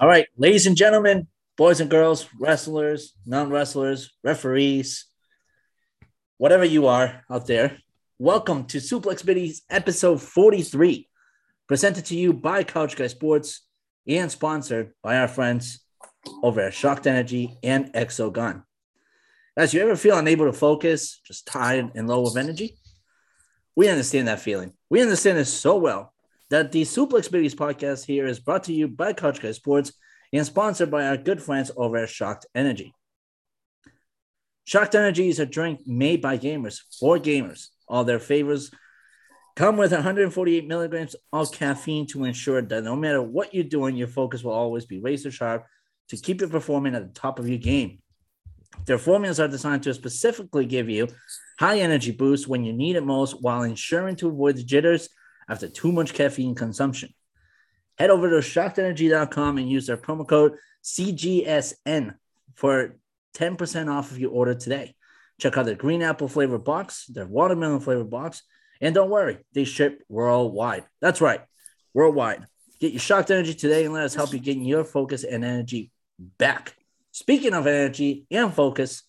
All right, ladies and gentlemen, boys and girls, wrestlers, non wrestlers, referees, whatever you are out there, welcome to Suplex Biddies episode 43, presented to you by Couch Guy Sports and sponsored by our friends over at Shocked Energy and Exo Gun. Guys, you ever feel unable to focus, just tired and low of energy? We understand that feeling. We understand it so well that the Suplex Babies podcast here is brought to you by Couch Guy Sports and sponsored by our good friends over at Shocked Energy. Shocked Energy is a drink made by gamers for gamers. All their favors come with 148 milligrams of caffeine to ensure that no matter what you're doing, your focus will always be razor sharp to keep you performing at the top of your game. Their formulas are designed to specifically give you high energy boost when you need it most while ensuring to avoid the jitters after too much caffeine consumption. Head over to shockedenergy.com and use their promo code CGSN for 10% off of your order today. Check out their green apple flavor box, their watermelon flavor box, and don't worry, they ship worldwide. That's right, worldwide. Get your shocked energy today and let us help you get your focus and energy back. Speaking of energy and focus,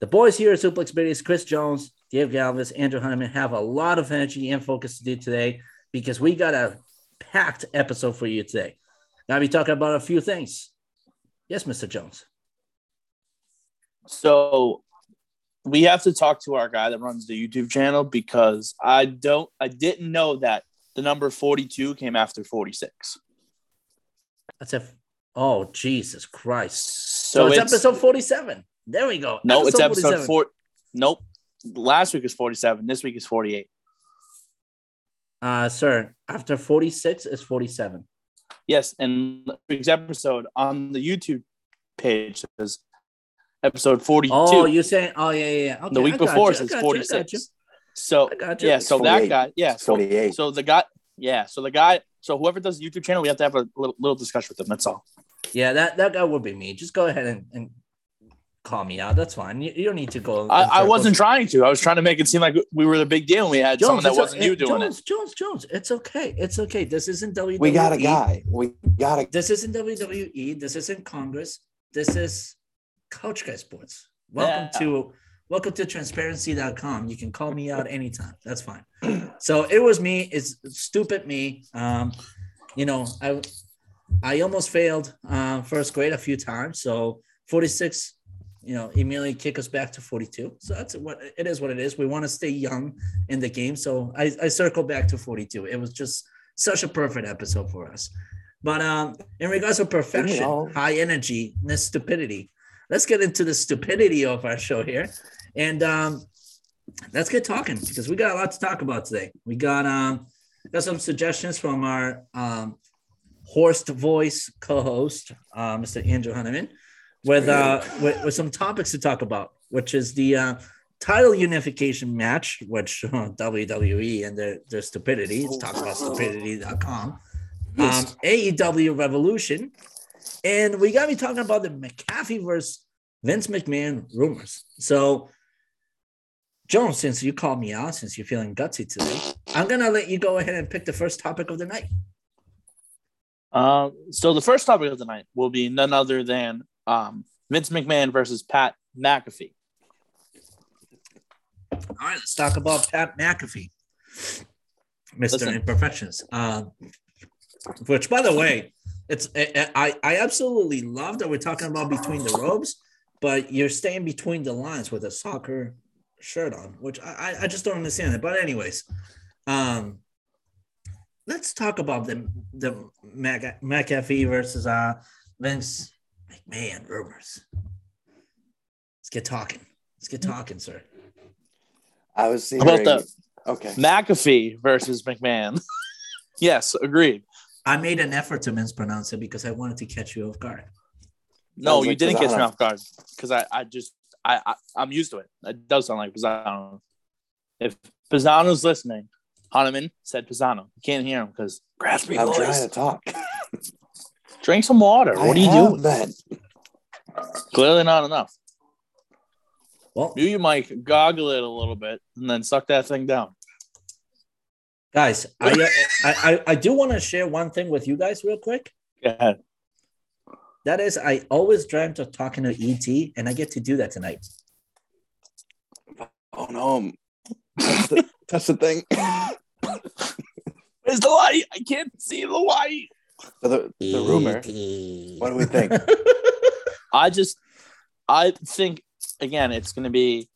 the boys here at Suplex Biddies, Chris Jones, Dave Galvis, Andrew Hunterman, have a lot of energy and focus to do today because we got a packed episode for you today. Now, I'll be talking about a few things. Yes, Mr. Jones. So we have to talk to our guy that runs the YouTube channel because I don't, I didn't know that the number 42 came after 46. That's a, oh, Jesus Christ. So, So, it's, it's, episode 47. There we go. no, it's episode 47. four. Nope. Last week is 47. This week is 48. Uh, sir, after 46 is 47. Yes. And last week's episode on the YouTube page says episode 42. Oh, you're saying, oh, yeah, yeah, yeah. Okay, the week I before you, says got you, I got you. 46. So, I got you. yeah. So that guy, yeah. It's So, so the guy, yeah. So the guy, so whoever does the YouTube channel, we have to have a little, little discussion with them. That's all. Yeah, that, that guy would be me. Just go ahead and, and call me out. That's fine. You, you don't need to go. I, I wasn't trying to. I was trying to make it seem like we were the big deal and we had someone that wasn't o- you doing Jones, it. Jones, Jones. Jones. It's okay. It's okay. This isn't WWE. We got a guy. We got a This isn't WWE. This isn't Congress. This is Couch Guy Sports. Welcome Yeah. to welcome to transparency.com. You can call me out anytime. That's fine. So it was me. It's stupid me. Um, you know, I I almost failed uh, first grade a few times. So 46, you know, immediately kick us back to 42. So that's what it is what it is. We want to stay young in the game. So I, I circled back to 42. It was just such a perfect episode for us. But um, in regards to perfection, high energy, and stupidity, let's get into the stupidity of our show here. And um, let's get talking because we got a lot to talk about today. We got um, got some suggestions from our um, hoarse voice co-host, uh, Mr. Andrew Hunterman, with, uh, with with some topics to talk about, which is the uh, title unification match, which uh, WWE and their their stupidity. It's talk about stupidity.com. Um, AEW Revolution, and we got to be talking about the McAfee versus Vince McMahon rumors. So. Jones, since you called me out, since you're feeling gutsy today, I'm gonna let you go ahead and pick the first topic of the night. Um, so the first topic of the night will be none other than um, Vince McMahon versus Pat McAfee. All right, let's talk about Pat McAfee, Mister Imperfections. Um, which, by the way, it's I, I absolutely love that we're talking about between the ropes, but you're staying between the lines with a soccer shirt on, which I I- I just don't understand it. But anyways, um, let's talk about the the Mac, McAfee versus uh Vince McMahon rumors. Let's get talking. Let's get talking, sir. I was How about hearing. that? Okay. McAfee versus McMahon. yes, agreed. I made an effort to mispronounce it because I wanted to catch you off guard. No, you like didn't catch me off guard because I, I just I, I I'm used to it. It does sound like Pisano. If Pisano's listening, Hahnemann said Pisano. You can't hear him because graspy I'm voice. trying to talk. Drink some water. What I are you have doing? That. Clearly not enough. Well, Maybe you might goggle it a little bit and then suck that thing down. guys, I, uh, I I I do want to share one thing with you guys real quick. Go ahead. That is, I always dreamt of talking to ET, and I get to do that tonight. Oh no, that's the, that's the thing. Where's the light? I can't see the light. So the, the rumor. What do we think? I just, I think again, it's going to be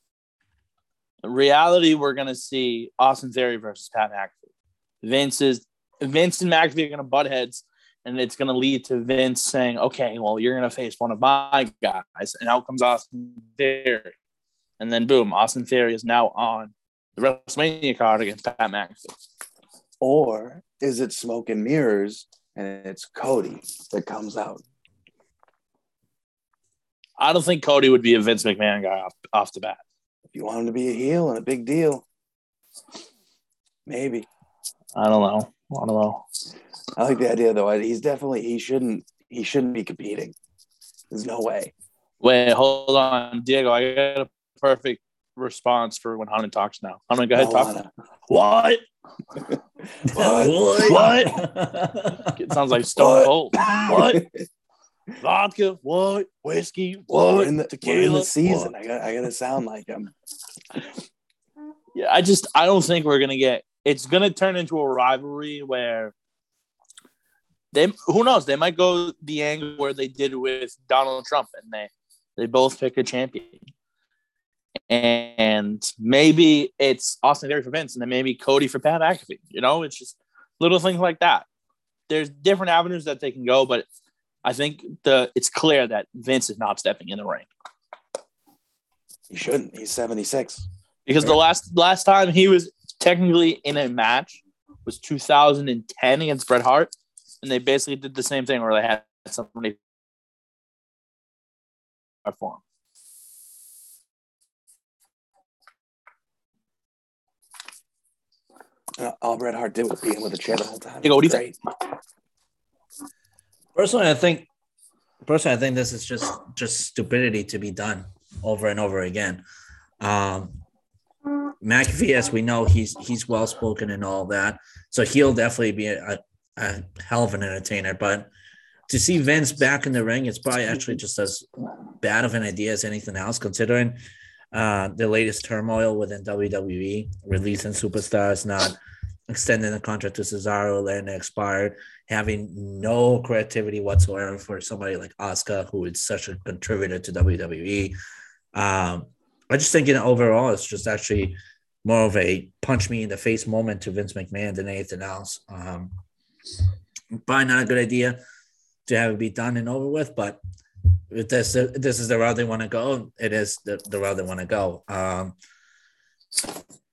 reality. We're going to see Austin Theory versus Pat McAfee. Vince is Vince and McAfee are going to butt heads, and it's going to lead to Vince saying, "Okay, well, you're going to face one of my guys," and out comes Austin Theory, and then boom, Austin Theory is now on the WrestleMania card against Pat McAfee. or is it smoke and mirrors and it's Cody that comes out? I don't think Cody would be a Vince McMahon guy off, off the bat. If you want him to be a heel and a big deal, maybe. I don't know. I don't know. I like the idea though. He's definitely he shouldn't he shouldn't be competing. There's no way. Wait, hold on, Diego. I got a perfect response for when Hanan talks now. I'm gonna go ahead, I talk. What? What? What? It sounds like Stone What? Cold. What? Vodka? What? Whiskey? What? We're in the, we're in the season. What? I got I gotta sound like him. Yeah, I just I don't think we're gonna get. It's gonna turn into a rivalry where they who knows they might go the angle where they did with Donald Trump and they they both pick a champion. And maybe it's Austin Theory for Vince, and then maybe Cody for Pat McAfee. You know, it's just little things like that. There's different avenues that they can go, but I think the it's clear that Vince is not stepping in the ring He shouldn't. He's 76. because the last last time he was technically in a match was 2010 against Bret Hart, and they basically did the same thing where they had somebody for him. Uh, all Bret Hart did was beat him with a chair the whole time. Hey, what do you think? Personally, I think personally, I think this is just just stupidity to be done over and over again. Um, McAfee, as we know, he's he's well spoken and all that, so he'll definitely be a, a hell of an entertainer. But to see Vince back in the ring, it's probably actually just as bad of an idea as anything else, considering uh, the latest turmoil within WWE, releasing superstars, not extending the contract to Cesaro, letting it expire, having no creativity whatsoever for somebody like Asuka, who is such a contributor to WWE. Um, I just think, you know, overall, it's just actually more of a punch me in the face moment to Vince McMahon than anything else. Um, probably not a good idea to have it be done and over with, but if this if this is the route they want to go, it is the, the route they want to go. Um,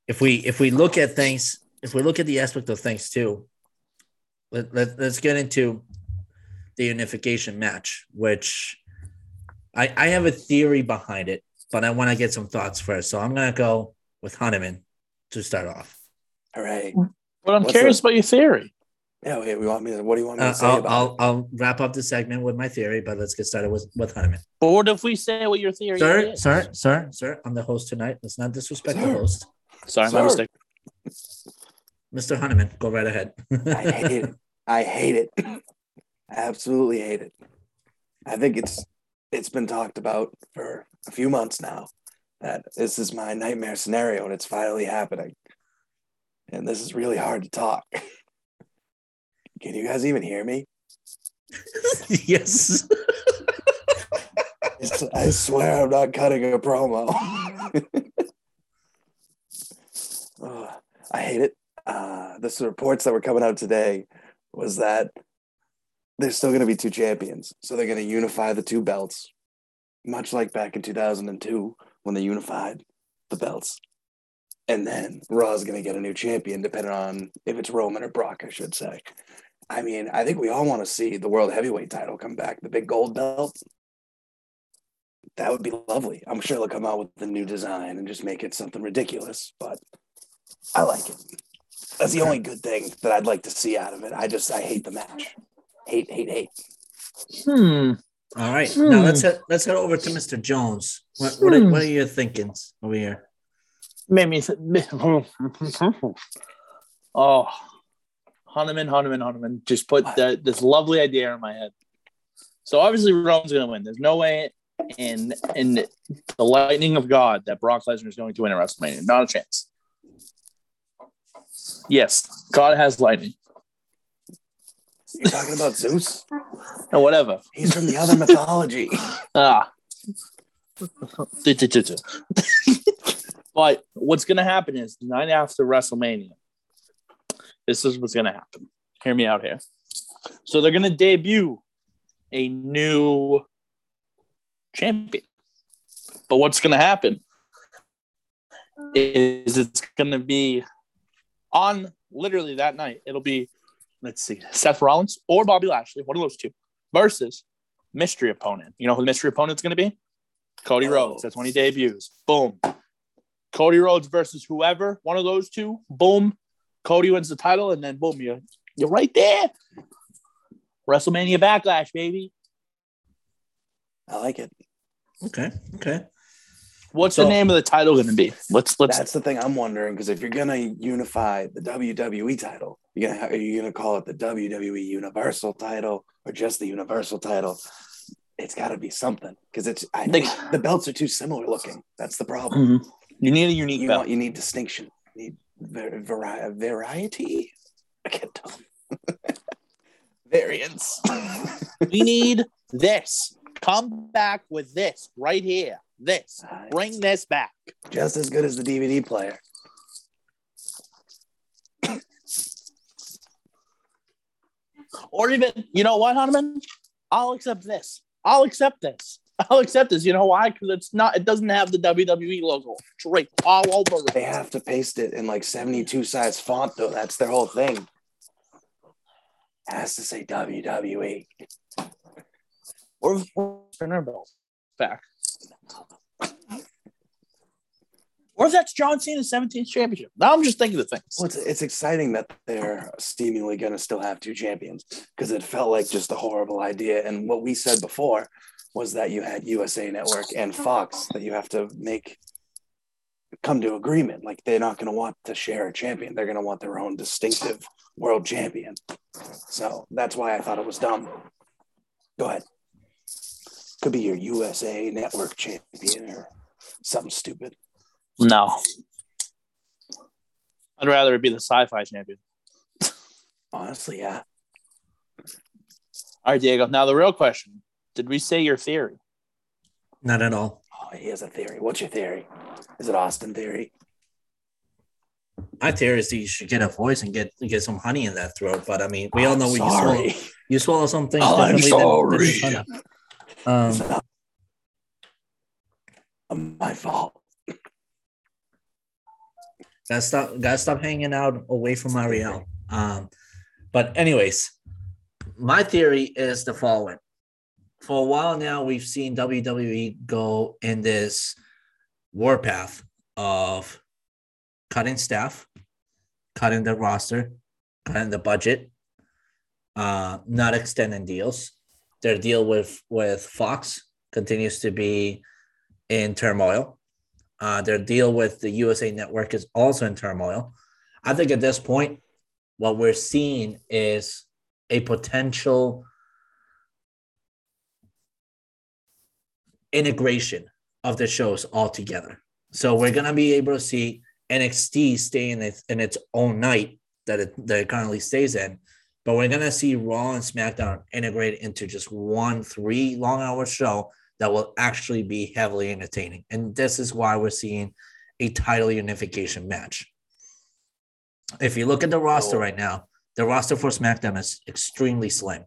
if we if we look at things, if we look at the aspect of things too, let, let, let's get into the unification match, which I, I have a theory behind it, but I want to get some thoughts first. So I'm going to go with Hanneman to start off. All right. But I'm What's curious the- about your theory. Yeah, wait, we want me to, what do you want me Uh, to say I'll, about I'll, it? I'll wrap up the segment with my theory, but let's get started with, with Hanneman. But what if we say what your theory Sir, is? sir, sorry, sir, sir, I'm the host tonight. Let's not disrespect the host. Sorry, my mistake. Mr. Hanneman, go right ahead. I hate it. I hate it. I absolutely hate it. I think it's it's been talked about for a few months now that this is my nightmare scenario and it's finally happening. And this is really hard to talk. Can you guys even hear me? yes. I swear I'm not cutting a promo. Ugh, I hate it. Uh, the reports that were coming out today was that there's still going to be two champions. So they're going to unify the two belts, much like back in 2002 when they unified the belts. And then Raw's going to get a new champion, depending on if it's Roman or Brock, I should say. I mean, I think we all want to see the world heavyweight title come back, the big gold belt that would be lovely. I'm sure they'll come out with a new design and just make it something ridiculous, but I like it. That's the only good thing that I'd like to see out of it. I just I hate the match. Hate, hate, hate. Hmm. All right. Hmm. Now let's head, let's head over to Mr. Jones. What, what, are, Hmm. what are your thinkings over here? Made me. Th- oh, Hanuman, Hanuman, Hanuman. Just put What? the, this lovely idea in my head. So obviously Roman's going to win. There's no way in in the lightning of God that Brock Lesnar is going to win at WrestleMania. Not a chance. Yes, God has lightning. You're talking about Zeus? Or whatever. He's from the other mythology. Ah. but what's going to happen is the night after WrestleMania, this is what's going to happen. Hear me out here. So they're going to debut a new champion. But what's going to happen is it's going to be on literally that night. It'll be, let's see, Seth Rollins or Bobby Lashley, one of those two, versus mystery opponent. You know who the mystery opponent's going to be? Cody Oh. Rhodes. That's when he debuts. Boom. Cody Rhodes versus whoever, one of those two. Boom. Cody wins the title, and then boom, you're, you're right there. WrestleMania Backlash, baby. I like it. Okay. Okay. What's So- the name of the title going to be? Let's let's. That's the thing I'm wondering because if you're gonna unify the WWE title, you're gonna are you gonna call it the WWE Universal title or just the Universal title? It's got to be something because it's. I Think- the belts are too similar looking. That's the problem. Mhm. You need a unique You belt. want you need distinction. You need var- vari- variety. I can't tell. Variance. we need this. Come back with this right here. This. Bring this back. just as good as the DVD player. Or even, you know what, Hanuman? I'll accept this. I'll accept this. I'll accept this. You know why? Because it's not. It doesn't have the WWE logo draped all over it. They have to paste it in like 72 size font, though. That's their whole thing. It has to say. WWE. Or or Spinner belt back. Or if that's John Cena's 17th championship. Now I'm just thinking of things. Well, it's, it's exciting that they're seemingly going to still have two champions because it felt like just a horrible idea. And what we said before was that you had USA Network and Fox that you have to make come to agreement. Like they're not going to want to share a champion, they're going to want their own distinctive world champion. So that's why I thought it was dumb. Go ahead. Could be your USA Network champion or something stupid. No. I'd rather it be the Syfy champion. Honestly, yeah. All right, Diego. Now the real question: Did we say your theory? Not at all. Oh, he has a theory. What's your theory? Is it Austin theory? My theory is that you should get a voice and get get some honey in that throat. But I mean, we all I'm know when you swallow you swallow some things oh, I'm differently than- than sorry. honey. Um, It's my fault. gotta stop gotta stop hanging out away from Ariel. Um, but anyways, my theory is the following. For a while now, we've seen WWE go in this warpath of cutting staff, cutting the roster, cutting the budget, uh, not extending deals. Their deal with with Fox continues to be in turmoil. Uh, their deal with the USA Network is also in turmoil. I think at this point, what we're seeing is a potential integration of the shows all together. So we're gonna be able to see NXT stay in its in its own night that it that it currently stays in, but we're gonna see Raw and SmackDown integrated into just one three long hour show that will actually be heavily entertaining. And this is why we're seeing a title unification match. If you look at the roster Oh. right now, the roster for SmackDown is extremely slim.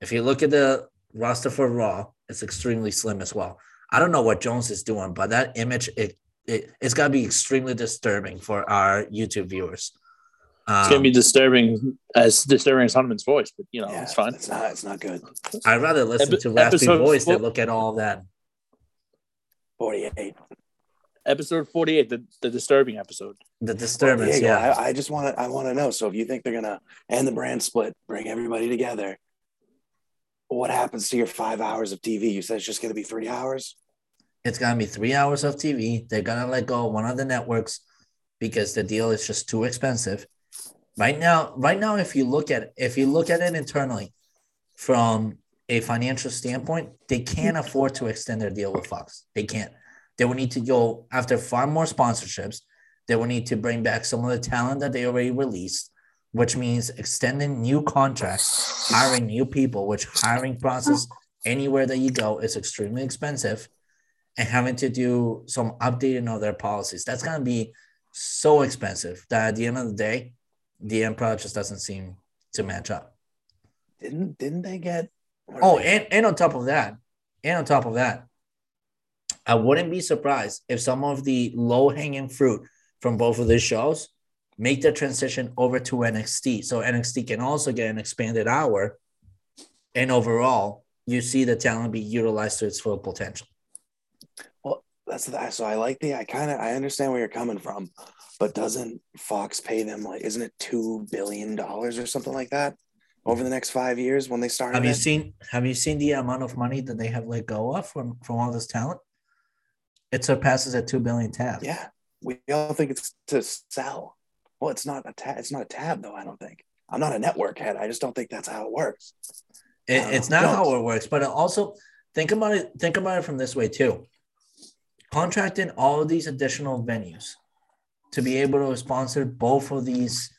If you look at the roster for Raw, it's extremely slim as well. I don't know what Jones is doing, but that image it, it it's got to be extremely disturbing for our YouTube viewers. It's gonna Um, be disturbing as disturbing as Hunman's voice, but you know yeah, it's fine. It's not. It's not good. I'd rather listen Epi- to raspy episode voice than look at all that. Forty-eight. Episode forty-eight, the, the disturbing episode. The disturbance, yeah. I, I just want to. I want to know. So if you think they're gonna end the brand split, bring everybody together, what happens to your five hours of TV? You said it's just gonna be three hours. It's gonna be three hours of TV. They're gonna let go of one of the networks because the deal is just too expensive. Right now, right now, if you look at if you look at it internally from a financial standpoint, they can't mm-hmm. afford to extend their deal with Fox. They can't. They will need to go after far more sponsorships. They will need to bring back some of the talent that they already released, which means extending new contracts, hiring new people, which hiring process anywhere that you go is extremely expensive, and having to do some updating of their policies. That's gonna be so expensive that at the end of the day, the end product just doesn't seem to match up. Didn't didn't they get? Oh, they- and, and on top of that, and on top of that, I wouldn't be surprised if some of the low hanging fruit from both of these shows make the transition over to NXT. So NXT can also get an expanded hour. And overall, you see the talent be utilized to its full potential. That's the so I like the I kind of I understand where you're coming from, but doesn't Fox pay them like isn't it two billion dollars or something like that over the next five years when they start? Have you seen have you seen the amount of money that they have let go of from, from all this talent? It surpasses a two billion tab. Yeah, we all think it's to sell. Well, it's not a tab. It's not a tab though. I don't think. I'm not a network head. I just don't think that's how it works. It, Uh, it's not don't. how it works, but also think about it. Think about it from this way too. Contracting all of these additional venues to be able to sponsor both of these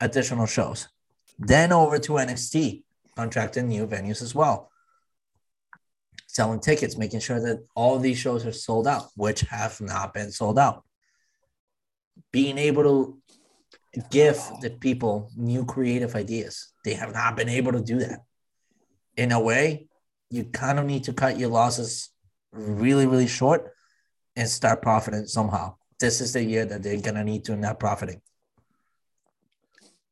additional shows, then over to NXT, contracting new venues as well, selling tickets, making sure that all these shows are sold out, which have not been sold out. Being able to give the people new creative ideas, they have not been able to do that. In a way, you kind of need to cut your losses really, really short and start profiting somehow. This is the year that they're gonna need to net profiting.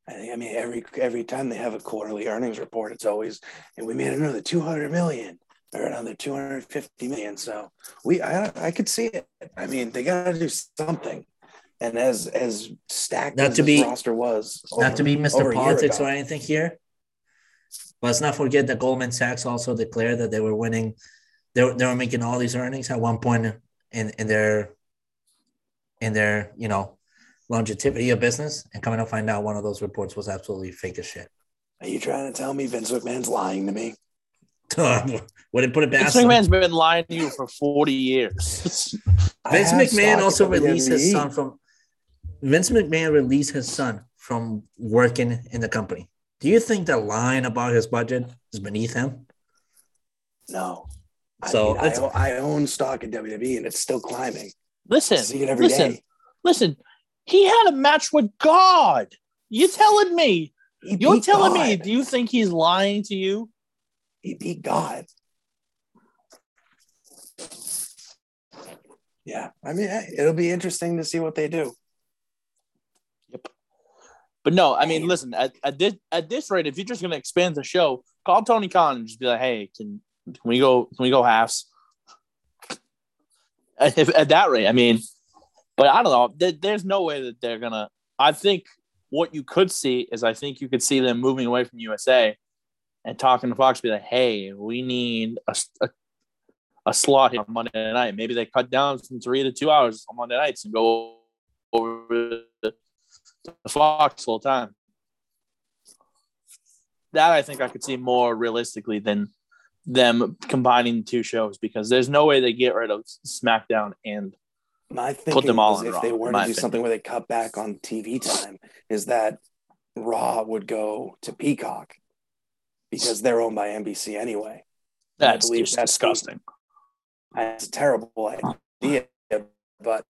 I think. I mean, every every time they have a quarterly earnings report, it's always and we made another 200 million or another 250 million. So we I I could see it. I mean, they got to do something. And as as stacked Not as to be- roster was, Not to be Mr. Politics or anything here. Let's not forget that Goldman Sachs also declared that they were winning. They were, they were making all these earnings at one point in, in their in their you know longevity of business, and coming to find out one of those reports was absolutely fake as shit. Are you trying to tell me Vince McMahon's lying to me? Wouldn't put it back? Vince. McMahon's been lying to you for 40 years. Vince McMahon also in released his son from Vince McMahon released his son from working in the company. Do you think the lying about his budget is beneath him? No. So I, mean, I, own- I own stock in WWE and it's still climbing. Listen, See it every day. listen, listen. He had a match with God. You telling me? He You're telling me? Do you think he's lying to you? He beat God. Yeah, I mean, it'll be interesting to see what they do. Yep. But no, I mean, listen. At, at this at this rate, if you're just going to expand the show, call Tony Khan and just be like, "Hey, can can we go? Can we go halves?" At, at that rate, I mean, but I don't know. There, there's no way that they're gonna. I think what you could see is, I think you could see them moving away from USA and talking to Fox, be like, "Hey, we need a, a, a slot here on Monday night. Maybe they cut down from three to two hours on Monday nights and go over the Fox full time. That I think I could see more realistically than them combining the two shows because there's no way they get rid of SmackDown and My thinking them all is on if Raw, they were to do opinion. something where they cut back on TV time, is that Raw would go to Peacock because they're owned by NBC anyway. That's that's disgusting. It's a terrible idea, but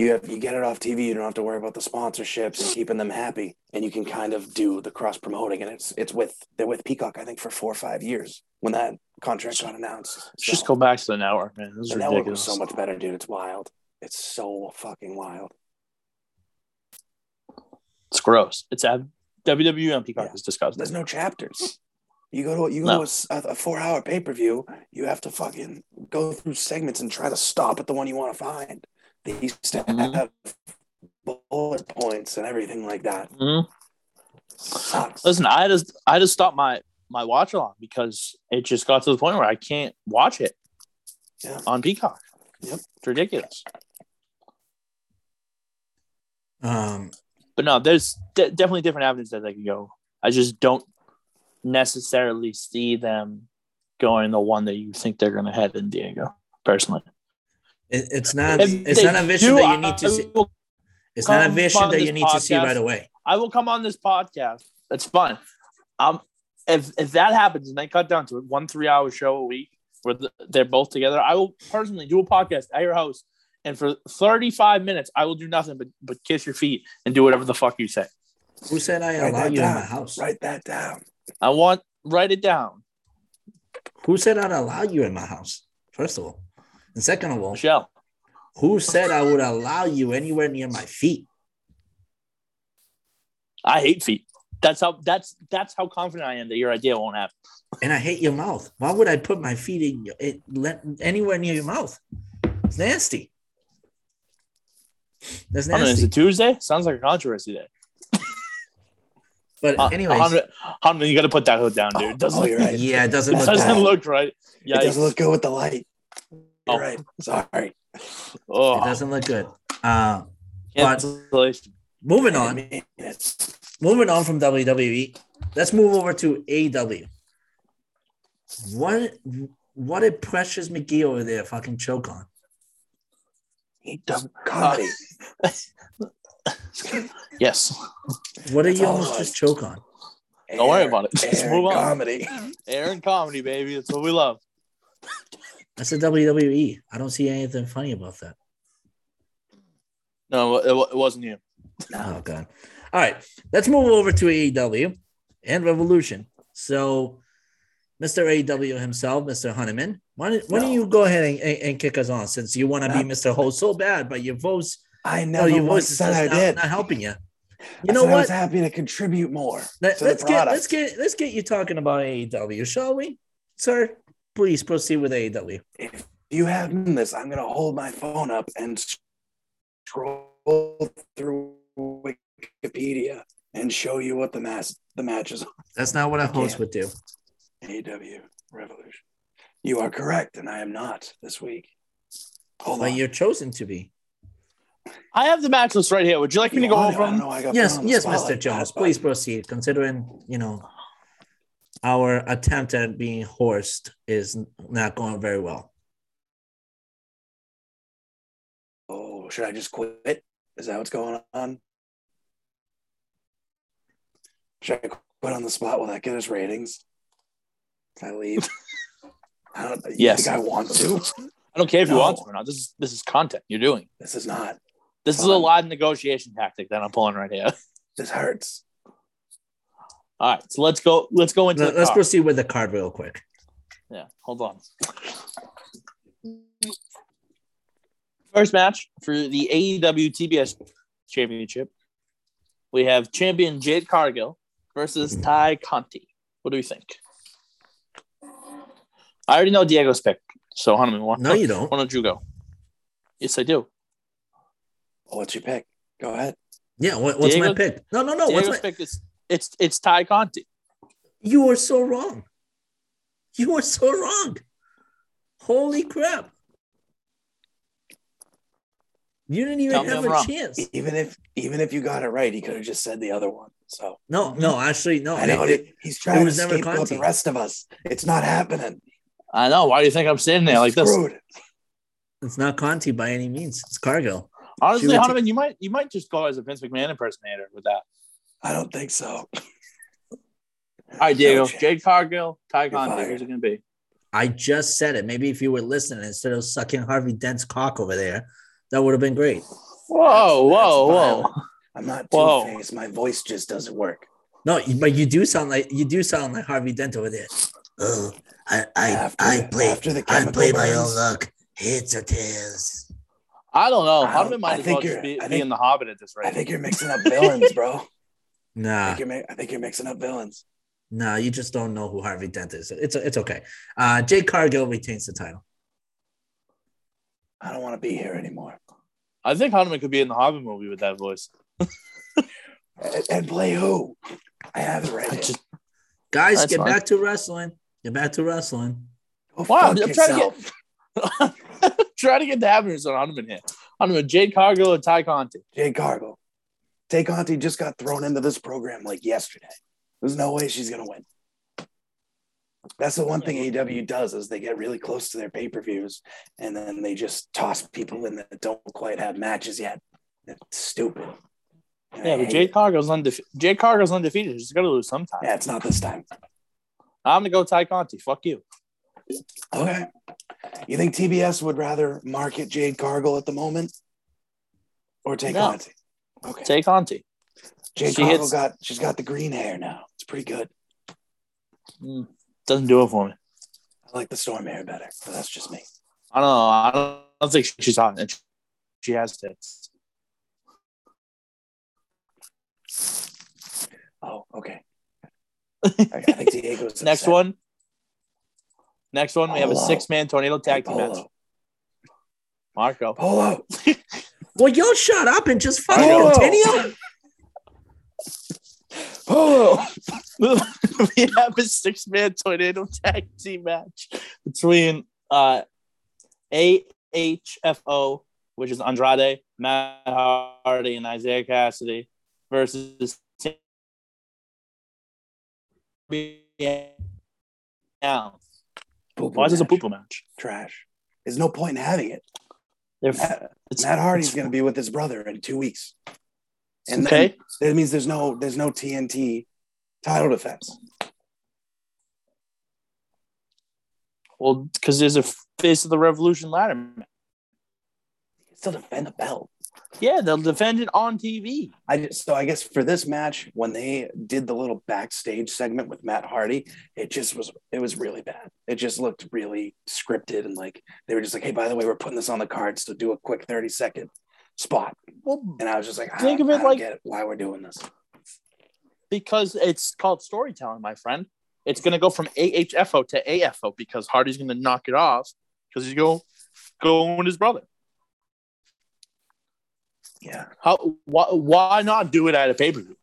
you have you get it off TV. You don't have to worry about the sponsorships and keeping them happy, and you can kind of do the cross promoting. And it's it's with they're with Peacock, I think, for four or five years when that contract got announced. Let's just go back to the network, man. This is the network ridiculous. was so much better, dude. It's wild. It's so fucking wild. It's gross. It's at WWE and Peacock Yeah. is disgusting. There's no chapters. You go to you go No. to a, a four hour pay per view. You have to fucking go through segments and try to stop at the one you want to find. They used to Mhm. have bullet points and everything like that. Mhm. Sucks. Listen, I just I just stopped my my watch along because it just got to the point where I can't watch it Yeah. on Peacock. Yep. It's ridiculous. Um, But no, there's de- definitely different avenues that they can go. I just don't necessarily see them going the one that you think they're going to head in Diego. Personally, It, it's not. If It's not a vision do, that you need to I see. It's not a vision that you need to see right away. I will come on this podcast. That's fun. Um, if if that happens and they cut down to one three hour show a week where they're both together, I will personally do a podcast at your house, and for thirty five minutes, I will do nothing but but kiss your feet and do whatever the fuck you say. Who said I Write allow that you in my house? Write that down. I want write it down, Who said I'd allow you in my house? First of all, and second of all, Michelle. who said I would allow you anywhere near my feet? I hate feet. That's how that's that's how confident I am that your idea won't happen. And I hate your mouth. Why would I put my feet in your, it, let, anywhere near your mouth? It's nasty. That's I mean, is it Tuesday? Sounds like a controversy day. But Uh, anyways, Hunter, Hunter, you got to put that hood down, dude. It doesn't, Oh, you're right. yeah, it doesn't it look doesn't good. look right. Yeah, It doesn't look good with the light. You're Oh. right. Sorry. Oh, It doesn't look good. Uh, but cancellation. moving I on, mean, moving on from WWE, let's move over to AW. What what did Precious McGee over there fucking choke on? He comedy. Yes. What did you almost was. just choke on? Don't worry about it. Just Air move on. Comedy. Aaron comedy, baby. That's what we love. That's the WWE. I don't see anything funny about that. No, it, it wasn't you. Oh god. All right, let's move over to AEW and Revolution. So, Mr. AEW himself, Mr. Honeyman, why don't, why don't you go ahead and, and, and kick us on since you want to be Mr. Host so bad, but your voice, I no, never your once voice is said just I not, did. not helping you. You I know said I what? was happy to contribute more. Let, to the us get let's get let's get you talking about AEW, shall we, sir? Please proceed with AEW. If you haven't this, I'm gonna hold my phone up and scroll through Wikipedia and show you what the mass the matches are. That's not what a host can't. would do. AW Revolution. You are correct, and I am not this week. Hold But on. you're chosen to be. I have the match list right here. Would you like me to go want it? over them? know, I got Yes, put on the yes, Mr. Jones. Please but proceed. Considering you know our attempt at being horsed is not going very well. Oh, should I just quit? Is that what's going on? Should I quit on the spot? Will that get us ratings? Can I leave? I don't. You Yes. think I want to? I don't care if you want to or not. This is this is content you're doing. This is not. This is a Fine. live negotiation tactic that I'm pulling right here. This hurts. All right, so let's go. Let's go into Let- the Let's card. proceed with the card real quick. Yeah, hold on. First match for the AEW TBS Championship. We have champion Jade Cargill versus Tay Conti. What do you think? I already know Diego's pick, so Hanuman, why, No, you don't. why don't you go? Yes, I do. What's your pick? Go ahead. Yeah, what, what's my pick? No, no, no. What's my? pick is it's it's Tay Conti. You are so wrong. You are so wrong. Holy crap! You didn't even Tell have a wrong. chance. Even if even if you got it right, he could have just said the other one. So No, no, actually, no. I know it- it, he's trying was to never scapegoat the rest of us. It's not happening. I know. Why do you think I'm sitting there like this? It's not Conti by any means. It's Cargill. Honestly, She Hanuman, you might you might just go as a Vince McMahon impersonator with that. I don't think so. All right, Diego, No chance. Jade Cargill, Tay You're Conti. Who's it gonna be? I just said it. Maybe if you were listening instead of sucking Harvey Dent's cock over there, that would have been great. Whoa, whoa, That's whoa! I'm not Whoa. two faced. My voice just doesn't work. No, but you do sound like you do sound like Harvey Dent over there. Oh, I I After- I play after the I chemical play my own luck. Heads or tails. I don't know. I Hanuman don't- might I as think well just be, I be in the Hobbit at this rate. I think you're mixing up villains, bro. I think you're, mi- I think you're mixing up villains. nah, you just don't know who Harvey Dent is. It's it's okay. Uh, Jade Cargill retains the title. I don't want to be here anymore. I think Hanuman could be in the Hobbit movie with that voice. And, and play who? I have it right here. just, Guys, That's get fine. back to wrestling. Get back to wrestling. Go Wow, fuck I'm trying to yourself. try to get the happiness on Hanuman here. Hanuman, Jade Cargill, and Tay Conti. Jade Cargill. Tay Conti just got thrown into this program like yesterday. There's no way she's gonna win. That's the one thing AEW does is they get really close to their pay per views, and then they just toss people in that don't quite have matches yet. It's stupid. And I Yeah, but Jade it. Cargill's undefeated. Jade Cargill's undefeated. She's to lose sometime. Yeah, it's not this time. I'm gonna go Tay Conti. Fuck you. Okay. You think TBS would rather market Jade Cargill at the moment, or take No. Conti? Okay. Take Conti. Jade she hits, got she's got the green hair now. It's pretty good. Mm, doesn't do it for me. I like the storm hair better, but that's just me. I don't know. I don't, I don't think she's hot. And she has tits. Oh, okay. I, think Diego's Next upset. one. Next one, we have a six-man tornado tag team match. Polo. Marco. Polo. Well, y'all shut up and just fucking Oh. continue. Polo. we have a six-man tornado tag team match between uh, AHFO, which is Andrade, Matt Hardy, and Isiah Kassidy, versus now. Poo-poo Why is this a match. pooper match? Trash. There's no point in having it. They're, Matt, it's, Matt Hardy's going to be with his brother in two weeks, and okay. that means there's no there's no TNT title defense. Well, because there's a face of the Revolution ladder. match. Still defend the belt. Yeah, they'll defend it on TV. I just, so I guess for this match, when they did the little backstage segment with Matt Hardy, it just was it was really bad. It just looked really scripted and like they were just like, hey, by the way, we're putting this on the cards to do a quick 30 second spot. Well, And I was just like, I Think don't, of it like- get it, why we're doing this. because it's called storytelling, my friend. It's going to go from AHFO to AFO because Hardy's going to knock it off because he's go going with his brother. Yeah. How? Why, why not do it at a pay per view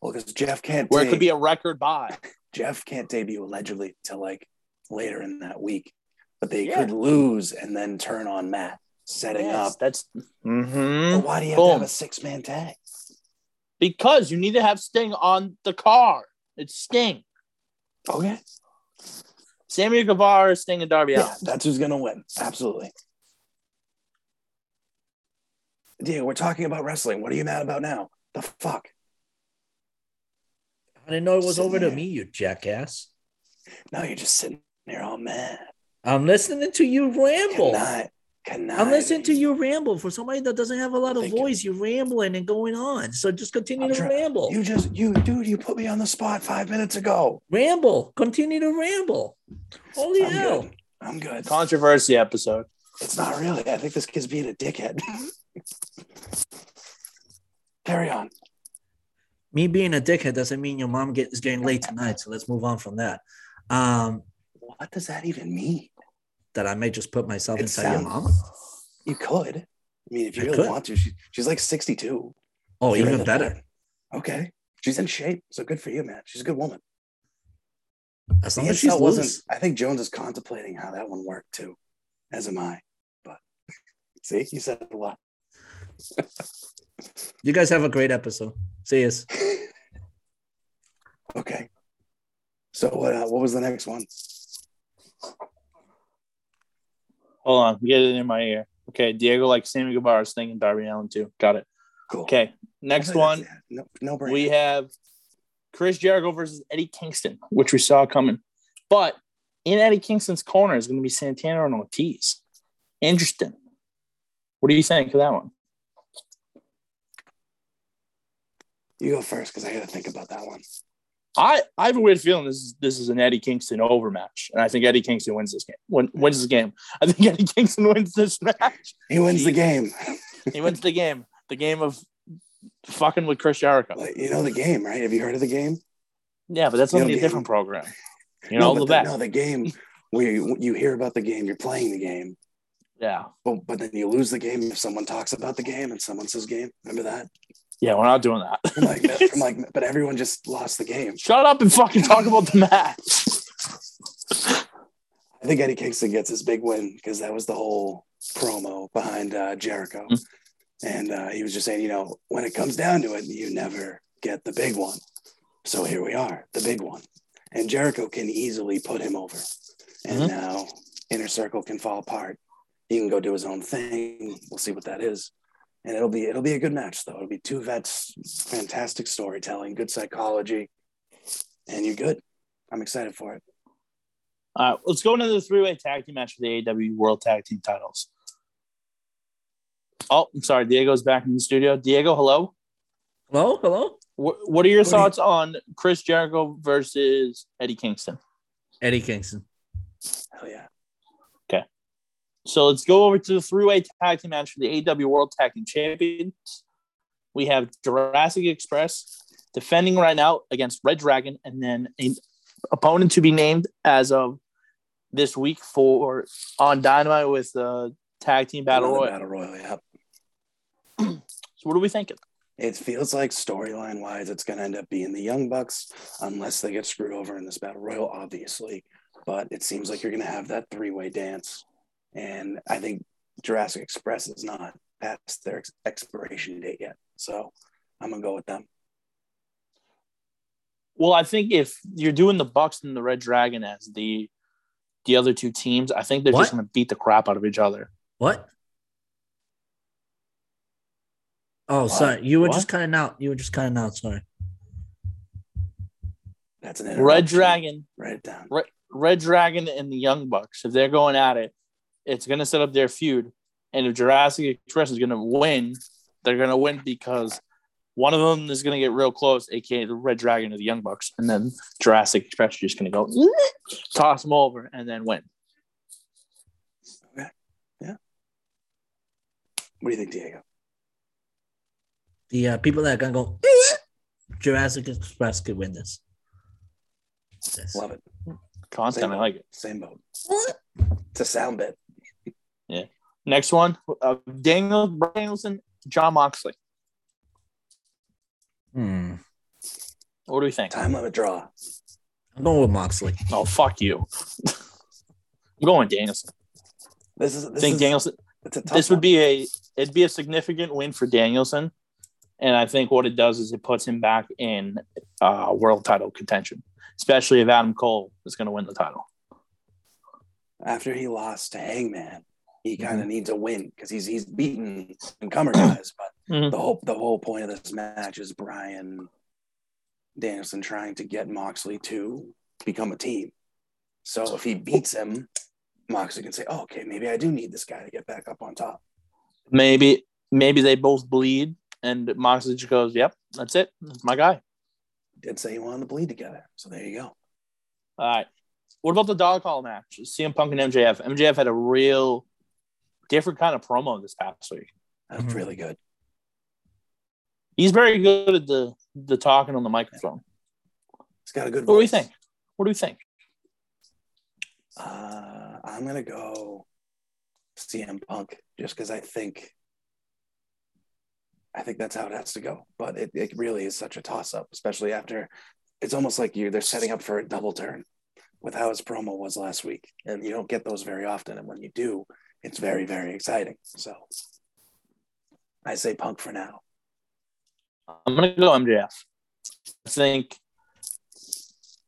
Well, because Jeff can't where it could be a record buy? Jeff can't debut allegedly till like later in that week, but they Yeah. could lose and then turn on Matt, setting Yes, up. That's But Mhm. why do you have to have a six man tag? because you need to have Sting on the car. It's Sting, Okay. Sammy Guevara, Sting, and Darby Yeah, Allin. that's who's gonna win. Absolutely. Diego, we're talking about wrestling. What are you mad about now? The fuck? I didn't know it was Sitting over to me, you jackass. No, you're just sitting there all mad. I'm listening to you ramble. Connive- conniving. I'm listening to you ramble. For somebody that doesn't have a lot of Thank you. voice, you're rambling and going on. So just continue I'm to try- ramble. You just you dude, you put me on the spot five minutes ago. ramble. Continue to ramble. Holy I'm hell. good. I'm good. Controversy episode. It's not really. I think this kid's being a dickhead. Carry on. Me being a dickhead doesn't mean your mom is getting late tonight. So let's move on from that. Um, What does that even mean? that I may just put myself It inside your mom. You could. I mean, if you I really could. want to, she, she's like 62. Oh, even better. that. Okay. She's in shape. So good for you, man. She's a good woman. As long as she's wasn't, loose. I think Jones is contemplating how that one worked too, as am I. But see, you said a lot. You guys have a great episode. See us. Okay. So what? Uh, what was the next one? Hold on, get it in my ear. Okay, Diego like Sammy Guevara, Sting, and Darby Allin too. Got it. Cool. Okay, next one. that's- No, no brainer. we have Chris Jericho versus Eddie Kingston, which we saw coming. But in Eddie Kingston's corner is going to be Santana and Ortiz. Interesting. What do you think of that one? You go first because I got to think about that one. I, I have a weird feeling this is this is an Eddie Kingston overmatch, and I think Eddie Kingston wins this game. Win, wins this game. I think Eddie Kingston wins this match. He wins the game. He wins the game. The game of fucking with Chris Jericho. Like, you know the game, right? Have you heard of the game? Yeah, but that's You only a the different program. You know but the back. no, the game where you, you hear about the game, you're playing the game, Yeah, but, but then you lose the game if someone talks about the game and someone says game. Remember that? Yeah, we're not doing that. I'm like, I'm like, but everyone just lost the game. Shut up and fucking talk about the match. I think Eddie Kingston gets his big win because that was the whole promo behind uh, Jericho. Mm. And uh, he was just saying, you know, when it comes down to it, you never get the big one. So here we are, the big one. and Jericho can easily put him over. And Mhm. now Inner Circle can fall apart. He can go do his own thing. We'll see what that is. And it'll be it'll be a good match though. It'll be two vets, fantastic storytelling, good psychology, and you're good. I'm excited for it. All right, let's go into the three-way tag team match for the AEW World Tag Team titles. Oh, I'm sorry. Diego's back in the studio. Diego, hello. Hello, hello. What, what are your What do you- thoughts on Chris Jericho versus Eddie Kingston? Eddie Kingston. Hell yeah. So let's go over to the three-way tag team match for the AEW World Tag Team Champions. We have Jurassic Express defending right now against Red Dragon, and then an opponent to be named as of this week for on Dynamite with the tag team battle royal. Battle Royal, yeah. So what are we thinking? It feels like storyline wise, it's going to end up being the Young Bucks, unless they get screwed over in this battle royal, obviously. But it seems like you're going to have that three way dance. And I think Jurassic Express is not past their ex- expiration date yet. So I'm going to go with them. Well, I think if you're doing the Bucks and the Red Dragon as the the other two teams, I think they're What? just going to beat the crap out of each other. What? Oh, What? sorry. You were What? just cutting out. You were just cutting out. Sorry. That's an Red. Dragon, Write it down. Red Dragon, and the Young Bucks. If they're going at it, it's going to set up their feud. And if Jurassic Express is going to win, they're going to win because one of them is going to get real close, aka the Red Dragon or the Young Bucks, and then Jurassic Express is just going to go toss them over and then win. What do you think, Diego? The uh, people that are gonna go Jurassic Express could win this. Yes. Love it. Content, I like it. Same boat. It's a sound bit. Next one, uh, Daniel Danielson, Jon Moxley. Hmm. What do we think? Time limit draw. I'm going with Moxley. Oh, fuck you. I'm going Danielson. This is I this think is, Danielson. It's a tough This would one. be a it'd be a significant win for Danielson, and I think what it does is it puts him back in uh, world title contention, especially if Adam Cole is going to win the title. after he lost to Hangman. He kind Mm-hmm. of needs a win because he's he's beaten incomer guys, but Mhm. the whole the whole point of this match is Bryan Danielson trying to get Moxley to become a team. So if he beats him, Moxley can say, "Oh, okay, maybe I do need this guy to get back up on top." Maybe maybe they both bleed, and Moxley just goes, "Yep, that's it, that's my guy." Did say he wanted to bleed together, so there you go. All right. What about the dog collar match? CM Punk and MJF. MJF had a real different kind of promo this past week. That's Mhm. really good. He's very good at the the talking on the microphone. He's got a good. What do we think? What do we think? Uh, I'm gonna go CM Punk just because I think I think that's how it has to go. But it, it really is such a toss up, especially after it's almost like you they're setting up for a double turn with how his promo was last week, and you don't get those very often. And when you do, it's very very exciting. So I say Punk for now. I'm gonna go MJF. I think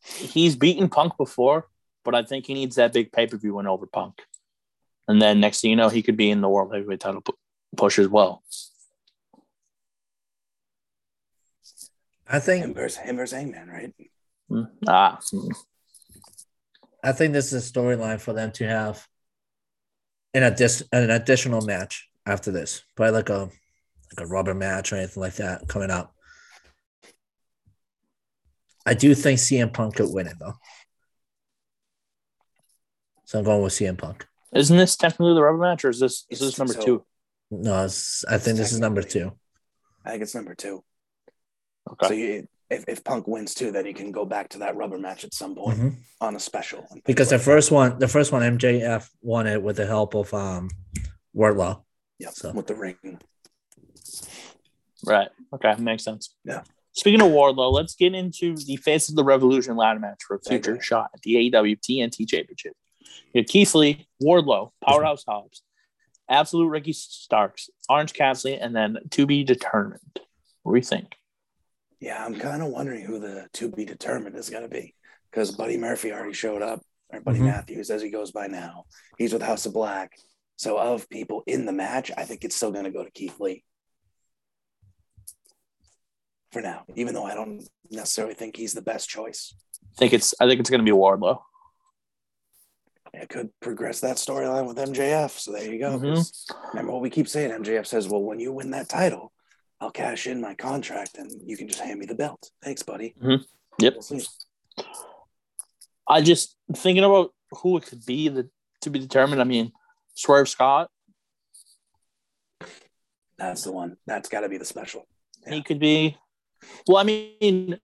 he's beaten Punk before, but I think he needs that big pay per view win over Punk. And then next thing you know, he could be in the world heavyweight title pu- push as well. I think Him think versus him versus Hangman, right? Mm, Ah, mm. I think this is a storyline for them to have an addis- an additional match after this, probably like a like a rubber match or anything like that coming up. I do think CM Punk could win it though, so I'm going with CM Punk. isn't this technically the rubber match, or is this is this number so- two? No, it's, I think this is number two. I think it's number two. Okay. So you, if if Punk wins too, then he can go back to that rubber match at some point Mhm. on a special. Because the first one, the first one, MJF won it with the help of um Wardlow. Yeah, So- with the ring. Right. Okay. Makes sense. Yeah. Speaking of Wardlow, let's get into the Face of the Revolution ladder match for a future Okay. shot at the AEW TNT Championship. You have Keith Lee, Wardlow, Powerhouse Hobbs, Absolute Ricky Starks, Orange Cassidy, and then to be determined. What do you think? Yeah, I'm kind of wondering who the to be determined is going to be because Buddy Murphy already showed up, or Buddy Mhm. Matthews as he goes by now. He's with House of Black. So of people in the match, I think it's still going to go to Keith Lee for now, even though I don't necessarily think he's the best choice. I think it's I think it's gonna be Wardlow. It could progress that storyline with MJF. So there you go. Mhm. 'Cause Remember what we keep saying? MJF says, "Well, when you win that title, I'll cash in my contract, and you can just hand me the belt." Thanks, buddy. Mhm. Yep. We'll. I just thinking about who it could be that to be determined. I mean, Swerve Scott. That's the one. That's got to be the special. Yeah. He could be. Well, I mean,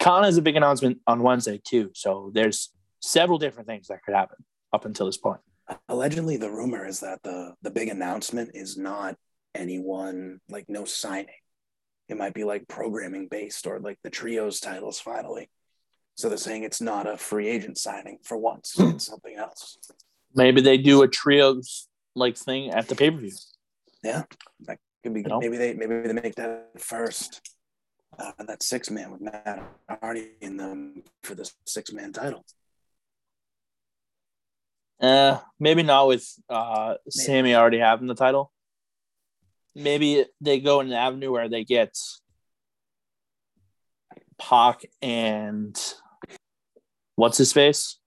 Khan has a big announcement on Wednesday too. So there's several different things that could happen up until this point. Allegedly, the rumor is that the the big announcement is not anyone like no signing. It might be like programming based or like the trios titles finally. So they're saying it's not a free agent signing for once. It's something else. Maybe they do a trios like thing at the pay per view. Yeah, that could be You know? maybe they maybe they make that first. Uh, that six man with Matt Hardy in them for the six man title. Uh, maybe not with uh, Sammy already having the title. Maybe they go in an avenue where they get Pac and what's his face?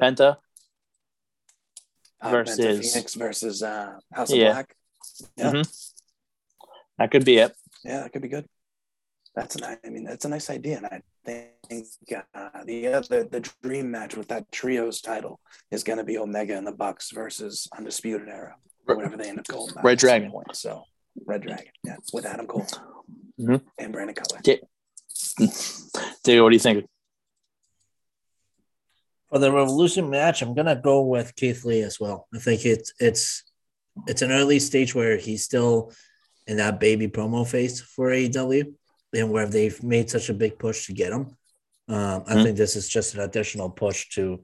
Penta. Uh, Versus- Penta Phoenix versus uh, House of Yeah. Black. Yeah. Mhm. That could be it. Yeah, that could be good. That's a nice. I mean, that's a nice idea, and I think uh, the other the dream match with that trios title is going to be Omega and the Bucks versus Undisputed Era, or whatever they end up calling Red Dragon. Point. So, Red Dragon, yeah, with Adam Cole Mhm. and Brandon Cutler. Dude, what do you think? For the Revolution match, I'm gonna go with Keith Lee as well. I think it's it's it's an early stage where he's still in that baby promo phase for AEW, and where they've made such a big push to get him. Um, I Mhm. think this is just an additional push to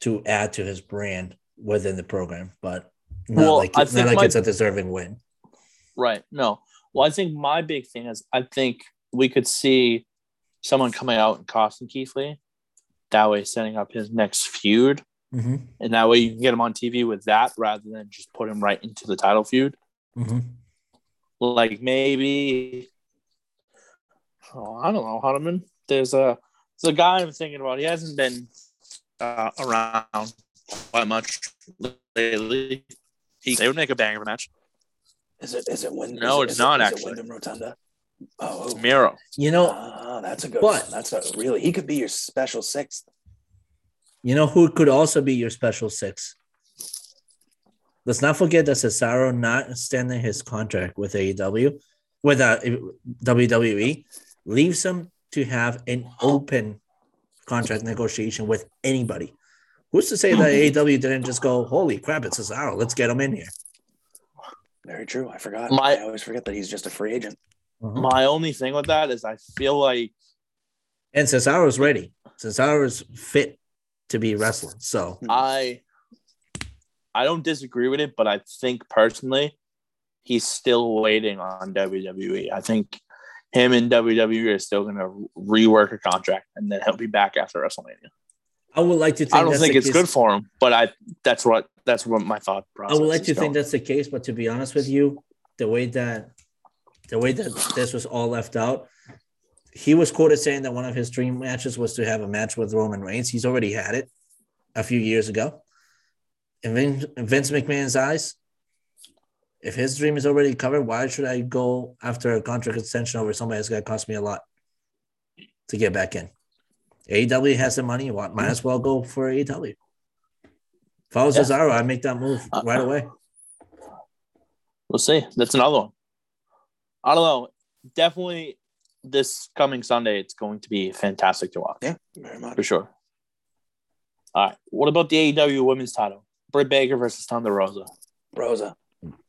to add to his brand within the program, but not Well, like I not like my- it's a deserving win. Right. No. Well, I think my big thing is I think we could see someone coming out and costing Keith Lee. That way, setting up his next feud. Mm-hmm. And that way, you can get him on TV with that rather than just put him right into the title feud. Mm-hmm. Like maybe, oh, I don't know, Hunterman. There's a there's a guy I'm thinking about. He hasn't been uh, around quite much lately. He, they would make a banger of a match. Is it? Is it Wyndham? No, is it- it's is it- not, is it actually. Wyndham Rotunda. Oh, Miro. You know, ah, that's a good. But- one. That's a really. He could be your special sixth. You know who could also be your special six? Let's not forget that Cesaro not extending his contract with AEW, with uh, WWE, leaves him to have an open contract negotiation with anybody. Who's to say that oh. AEW didn't just go, holy crap, it's Cesaro, let's get him in here? Very true. I forgot. My- I always forget that he's just a free agent. Uh-huh. My only thing with that is I feel like And Cesaro's ready. Cesaro's fit to be wrestling. So hmm. I I don't disagree with it, but I think personally he's still waiting on WWE. I think him and WWE are still going to rework a contract, and then he'll be back after WrestleMania. I would like to think I don't that's think the it's case- good for him, but I that's what that's what my thought process. I would like to think that's the case, but to be honest with you, the way that the way that this was all left out, he was quoted saying that one of his dream matches was to have a match with Roman Reigns. He's already had it a few years ago. In Vince, in Vince McMahon's eyes, if his dream is already covered, why should I go after a contract extension over somebody that's going to cost me a lot to get back in? AEW has the money. Why- Might mm-hmm. as well go for AEW. If I was Yeah. Cesaro, I'd make that move uh, right away. We'll see. That's another one. I don't know. Definitely, this coming Sunday, it's going to be fantastic to watch. Yeah, very much. for sure. All right. What about the AEW Women's Title? Britt Baker versus Thunder Rosa. Rosa.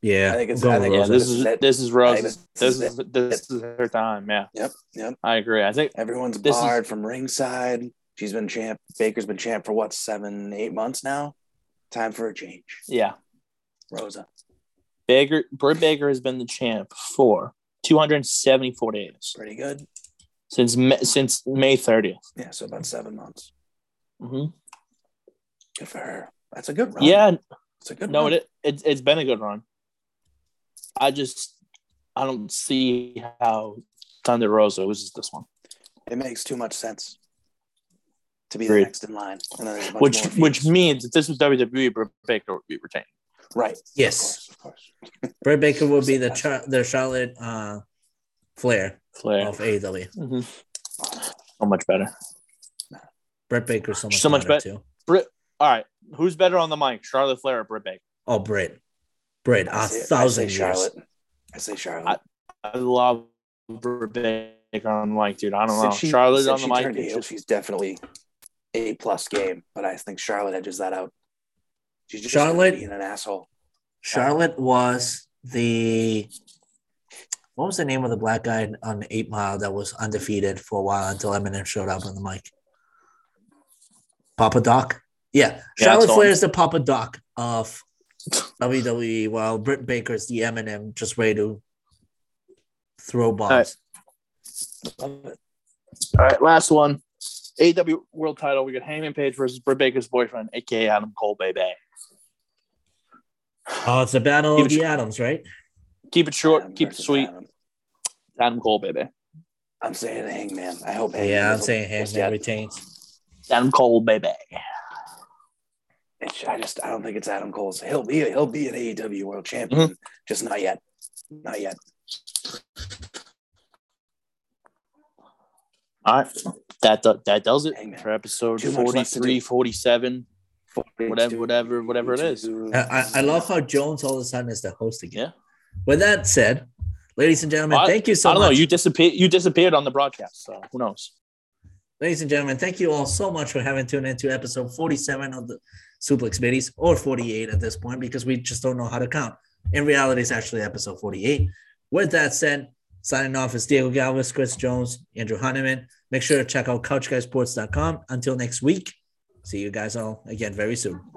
Yeah, I think it's- I'm going I think Yeah, Rosa. this This is is this is I this This is is this is her time. Yeah, Yep. Yep. I agree. I think Everyone's This is- barred from ringside. She's been champ. Baker's been champ for what seven, eight months now. Time for a change. yeah, Rosa. Baker Britt Baker has been the champ for 274 days. Pretty good. since May, since May 30th. Yeah, so about seven months. hmm Good for her. That's a good run. Yeah, it's a good. no, run. it, it it's been a good run. I just I don't see how Thunder Rosa loses this one, it makes too much sense to be Agreed. the next in line, and then there's a bunch which which means if this was WWE, Britt Baker would be retained. right. Yes. of course, of course. Britt Baker will be the Char- the Charlotte uh, Flair Flair, of AEW. Mhm. so much better. Britt Baker so much, So much better too. Britt, all right, who's better on the mic, Charlotte Flair or Britt Baker? Oh, Britt. Britt, I a say- I thousand say years. Charlotte. I say Charlotte. I love Britt Baker on the mic, dude. I don't know. Since she- Charlotte on the she mic. turned is heel, she's definitely a plus game, but I think Charlotte edges that out. She's just Charlotte- being an asshole. Charlotte was the what was the name of the black guy on Eight Mile that was undefeated for a while until Eminem showed up on the mic? Papa Doc. Yeah, Yeah, Charlotte that's Flair is the Papa Doc of WWE, while Britt Baker is the Eminem, just ready to throw bombs. right. Love it. All right, last one. AEW World Title. We got Hangman Page versus Britt Baker's boyfriend, aka Adam Cole, baby. Oh, it's the battle Keep of it the Adams, right? Keep it short. Adam keep it sweet. Adam. Adam Cole, baby. I'm saying Hangman. I hope Hangman. Yeah, I'm saying Hangman retains. Adam Cole, baby. It's- I just I don't think it's Adam Cole's. He'll be he'll be an AEW World Champion, Mm-hmm. just not yet. Not yet. All right. That do- that does it Hangman. for episode Too much left to 43, do. 47. Whatever- whatever- whatever it is. I, I, I love how Jones all of a sudden is the host again. Yeah. With that said, ladies and gentlemen, I- thank you so I don't much. know. You disappeared. You disappeared on the broadcast. So who knows? Ladies and gentlemen, thank you all so much for having tuned into episode 47 of the Suplex Biddies, or 48 at this point, because we just don't know how to count. In reality, it's actually episode 48. With that said, signing off is Diego Galvez, Chris Jones, Andrew Honeyman. Make sure to check out CouchGuySports.com. Until next week, see you guys all again very soon.